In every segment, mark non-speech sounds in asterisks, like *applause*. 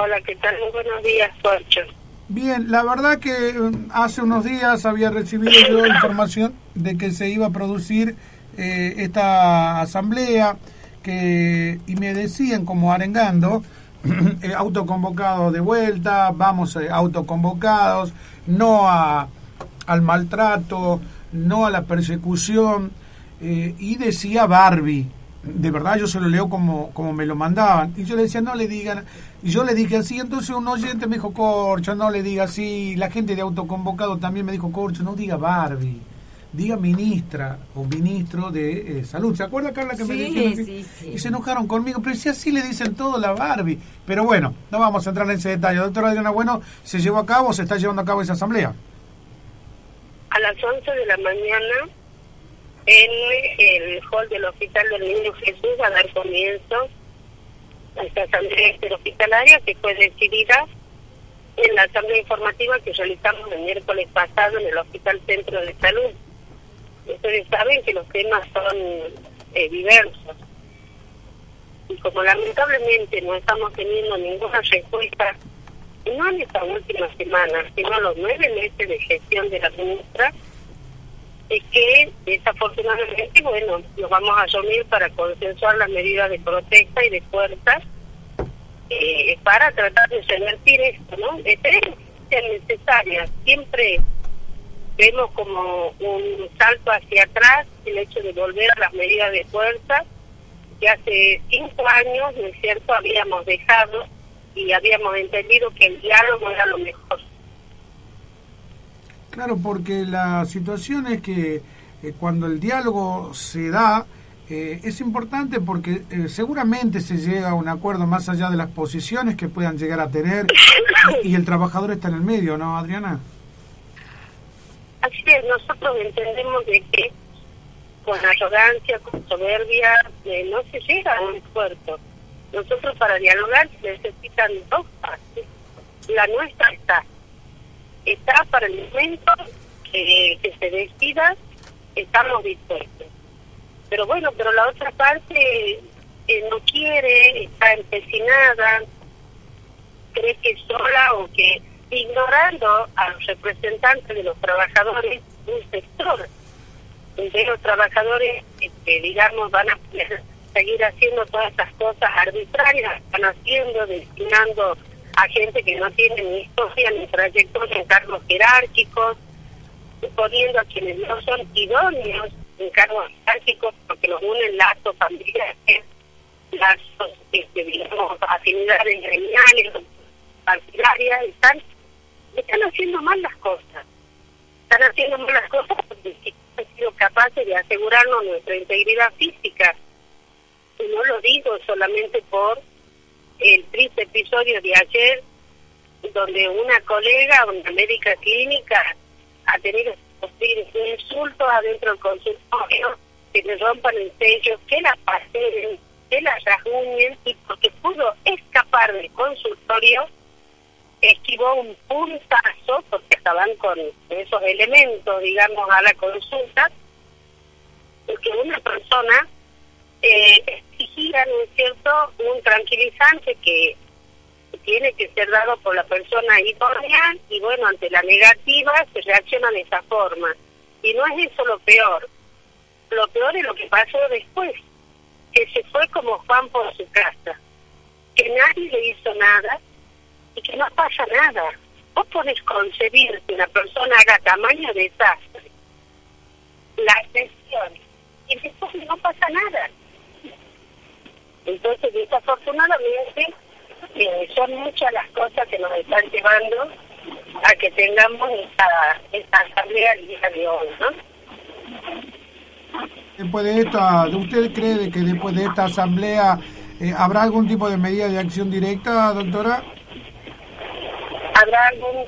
Hola, ¿qué tal? Muy buenos días, Porcho. Bien, la verdad que mm, hace unos días había recibido yo *laughs* información de que se iba a producir eh, esta asamblea que y me decían como arengando *clears throat* eh, autoconvocados de vuelta, vamos eh, autoconvocados, no a, al maltrato, no a la persecución eh, y decía Barbie de verdad yo se lo leo como, como me lo mandaban. Y yo le decía, no le digan. Y yo le dije así, entonces un oyente me dijo, Corcho, no le diga así. La gente de autoconvocado también me dijo, Corcho, no diga Barbie. Diga ministra o ministro de eh, salud. ¿Se acuerda, Carla, que me dijeron? Sí, sí. Y se enojaron conmigo. Pero si así le dicen todo la Barbie. Pero bueno, no vamos a entrar en ese detalle. Doctora Adriana Bueno, ¿se llevó a cabo, se está llevando a cabo esa asamblea? A las 11 de la mañana en el hall del Hospital del Niño Jesús a dar comienzo a esta asamblea interhospitalaria que fue decidida en la asamblea informativa que realizamos el miércoles pasado en el Hospital Centro de Salud. Ustedes saben que los temas son eh, diversos. Y como lamentablemente no estamos teniendo ninguna respuesta, no en esta última semana, sino los nueve meses de gestión de la ministra, es que desafortunadamente, bueno, nos vamos a asumir para consensuar las medidas de protesta y de fuerza eh, para tratar de revertir esto, ¿no? Esperemos que sean necesarias. Siempre vemos como un salto hacia atrás el hecho de volver a las medidas de fuerza que hace cinco años, ¿no es cierto?, habíamos dejado y habíamos entendido que el diálogo era lo mejor. Claro, porque la situación es que eh, cuando el diálogo se da, eh, es importante porque eh, seguramente se llega a un acuerdo más allá de las posiciones que puedan llegar a tener y, el trabajador está en el medio, ¿no, Adriana? Así es, nosotros entendemos de que con arrogancia, con soberbia, no se llega a un puerto. Nosotros para dialogar necesitan dos partes. La nuestra está está para el momento que, se decida, estamos dispuestos. Pero bueno, pero la otra parte eh, no quiere, está empecinada, cree que sola o que ignorando a los representantes de los trabajadores de un sector, de los trabajadores que digamos van a seguir haciendo todas estas cosas arbitrarias, están haciendo, destinando a gente que no tiene ni historia ni trayectoria en cargos jerárquicos, poniendo a quienes no son idóneos en cargos jerárquicos porque los unen lazos familiares, lazos, este, digamos, afinidades gremiales, partidarias, están, están haciendo mal las cosas. Están haciendo mal las cosas porque han sido capaces de asegurarnos nuestra integridad física. Y no lo digo solamente por el triste episodio de ayer, donde una colega, una médica clínica, ha tenido insultos adentro del consultorio, que le rompan el sello, que la pasen, que la rasguñen, y porque pudo escapar del consultorio, esquivó un puntazo, porque estaban con esos elementos, digamos, a la consulta, porque una persona eh, exigía, ¿no es cierto?, un tranquilizante que tiene que ser dado por la persona idónea y bueno, ante la negativa se reacciona de esa forma. Y no es eso lo peor. Lo peor es lo que pasó después, que se fue como Juan por su casa, que nadie le hizo nada y que no pasa nada. Vos podés concebir que una persona haga tamaño desastre, la excepción, y después no pasa nada. Entonces, desafortunadamente, eh, son muchas las cosas que nos están llevando a que tengamos esta, esta asamblea el día de hoy, ¿no? Después de esta, ¿usted cree que después de esta asamblea eh, habrá algún tipo de medida de acción directa, doctora? ¿Habrá algún,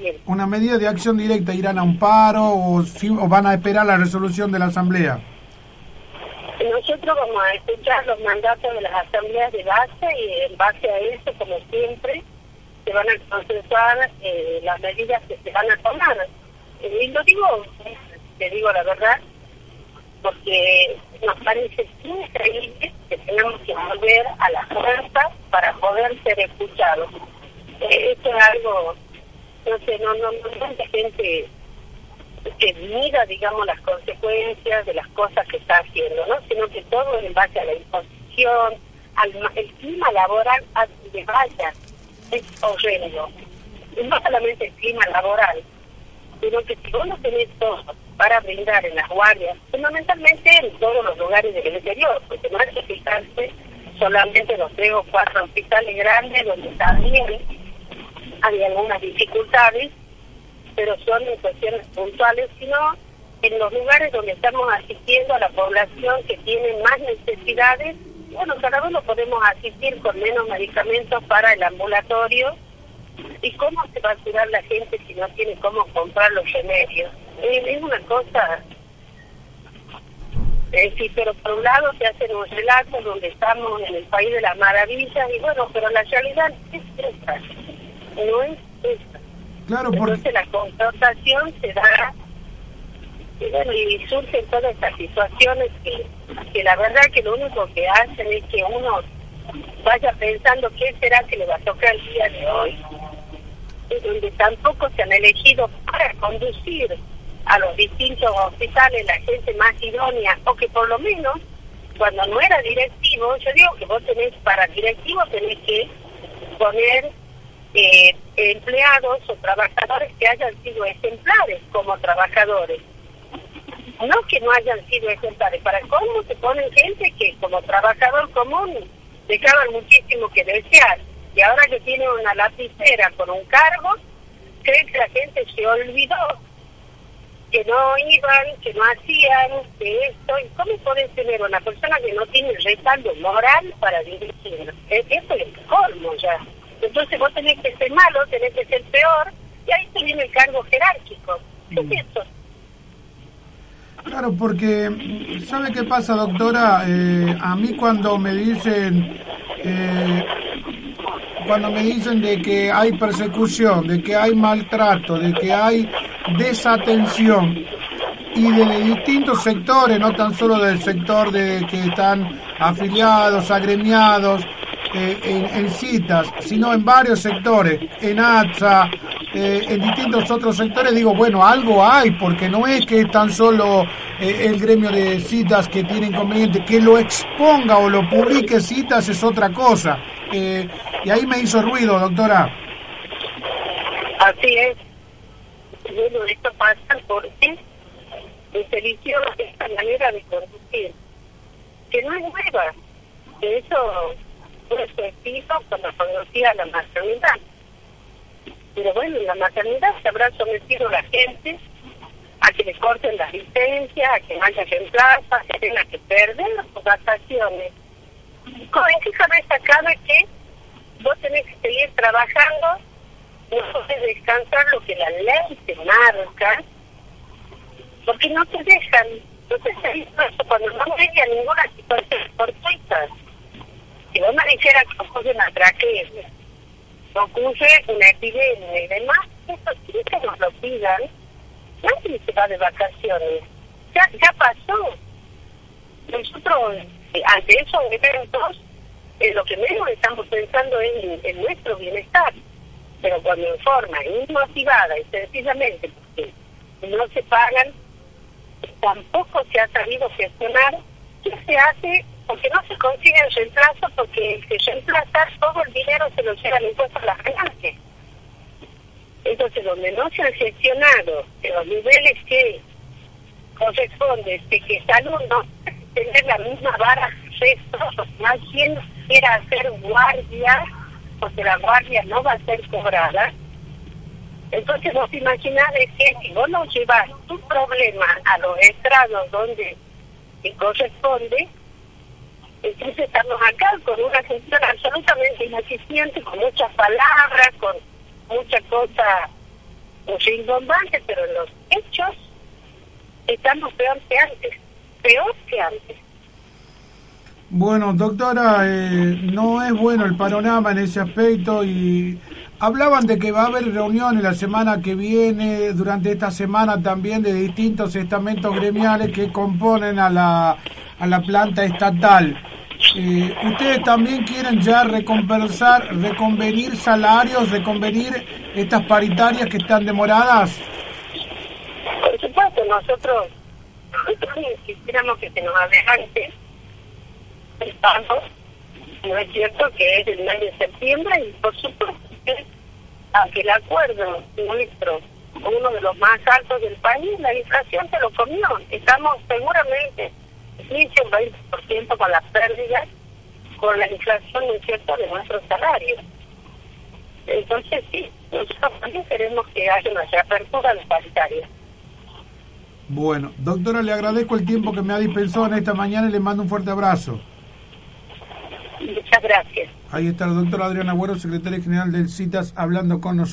bien? ¿Una medida de acción directa irán a un paro o, o van a esperar la resolución de la asamblea? Nosotros vamos a escuchar los mandatos de las asambleas de base y en base a eso, como siempre, se van a consensuar eh, las medidas que se van a tomar. Eh, y lo digo, te digo la verdad, porque nos parece increíble que tenemos que volver a la fuerza para poder ser escuchados. Eh, esto es algo, no sé, no, no, no hay gente que mira, digamos, las consecuencias de las cosas que está haciendo, ¿no? Sino que todo en base a la imposición, al el clima laboral donde vaya es horrendo. Y no solamente el clima laboral, sino que si vos no tenés todo para brindar en las guardias, fundamentalmente en todos los lugares del interior, porque no hay que fijarse solamente los tres o cuatro hospitales grandes donde también hay algunas dificultades, pero son en cuestiones puntuales, sino en los lugares donde estamos asistiendo a la población que tiene más necesidades, bueno, cada uno podemos asistir con menos medicamentos para el ambulatorio. ¿Y cómo se va a curar la gente si no tiene cómo comprar los remedios? Es, una cosa... Eh, sí, pero por un lado se hacen un relato donde estamos en el país de las maravillas y bueno, pero la realidad es esa, no es esa. Claro, Entonces la confrontación se da y bueno, y surgen todas estas situaciones que, que la verdad que lo único que hacen es que uno vaya pensando qué será que le va a tocar el día de hoy, donde tampoco se han elegido para conducir a los distintos hospitales la gente más idónea, o que por lo menos cuando no era directivo, yo digo que vos tenés, para directivo tenés que poner eh, empleados o trabajadores que hayan sido ejemplares como trabajadores. No que no hayan sido ejemplares. Para cómo se ponen gente que como trabajador común dejaban muchísimo que desear. Y ahora que tiene una lapicera con un cargo, creen que la gente se olvidó que no iban, que no hacían de esto. ¿Y cómo pueden tener una persona que no tiene respaldo moral para dirigir? Esto es colmo ya. Entonces vos tenés que ser malo, tenés que ser peor, y ahí te viene el cargo jerárquico. ¿Qué es mm. eso? Claro, porque, ¿sabe qué pasa, doctora? Eh, a mí cuando me dicen, eh, cuando me dicen de que hay persecución, de que hay maltrato, de que hay desatención, y de distintos sectores, no tan solo del sector de que están afiliados, agremiados, eh, en, citas, sino en varios sectores, en ATSA, eh, en distintos otros sectores, digo, bueno, algo hay, porque no es que es tan solo eh, el gremio de citas que tiene inconveniente, que lo exponga o lo publique citas es otra cosa. y ahí me hizo ruido, doctora. Así es. Bueno, esto pasa porque se eligió esta manera de conducir, que no es nueva. De eso su cuando conocía la maternidad. Pero bueno, en la maternidad se habrá sometido la gente a que le corten las licencias, a que no haya reemplazo, a que tenga que perder las vacaciones. ¿En qué cabeza cabe que vos tenés que seguir trabajando, no podés descansar lo que la ley te marca, porque no te dejan. Entonces, cuando no a ninguna situación fortuita si vos me dijeras que ocurre una epidemia y demás, eso sí que nos lo pidan, nadie se va de vacaciones. Ya, ya pasó. Nosotros, eh, ante esos eventos, eh, lo que menos estamos pensando es en, nuestro bienestar. Pero cuando en forma inmotivada y sencillamente porque no se pagan, tampoco se ha sabido gestionar qué se hace porque no se consigue el reemplazo porque el que reemplaza todo el dinero se lo lleva el impuesto a las ganancias. Entonces, donde no se han gestionado los niveles que corresponde de que salud no tener la misma vara resto, más bien quiera hacer guardia, porque la guardia no va a ser cobrada. Entonces, vos imaginás que si vos no llevas tu problema a los estrados donde corresponde, entonces estamos acá con una gestión absolutamente ineficiente, con muchas palabras, con mucha cosa rimbombante, pero en los hechos estamos peor que antes, peor que antes. Bueno, doctora, eh, no es bueno el panorama en ese aspecto y hablaban de que va a haber reuniones la semana que viene, durante esta semana también de distintos estamentos gremiales que componen a la, a la planta estatal. Eh, ustedes también quieren ya recompensar, reconvenir salarios, reconvenir estas paritarias que están demoradas. Por supuesto, nosotros quisiéramos que se nos adelante el pago, no es cierto que es el mes de septiembre y por supuesto que el acuerdo nuestro uno de los más altos del país, la inflación se lo comió. Estamos seguramente 15 o 20% con las pérdidas, con la inflación, ¿no es cierto?, de nuestros salarios. Entonces, sí, nosotros también queremos que haya una reapertura de paritaria. Bueno, doctora, le agradezco el tiempo que me ha dispensado en esta mañana y le mando un fuerte abrazo. Muchas gracias. Ahí está la doctora Adriana Agüero, secretaria general del CITAS, hablando con nosotros.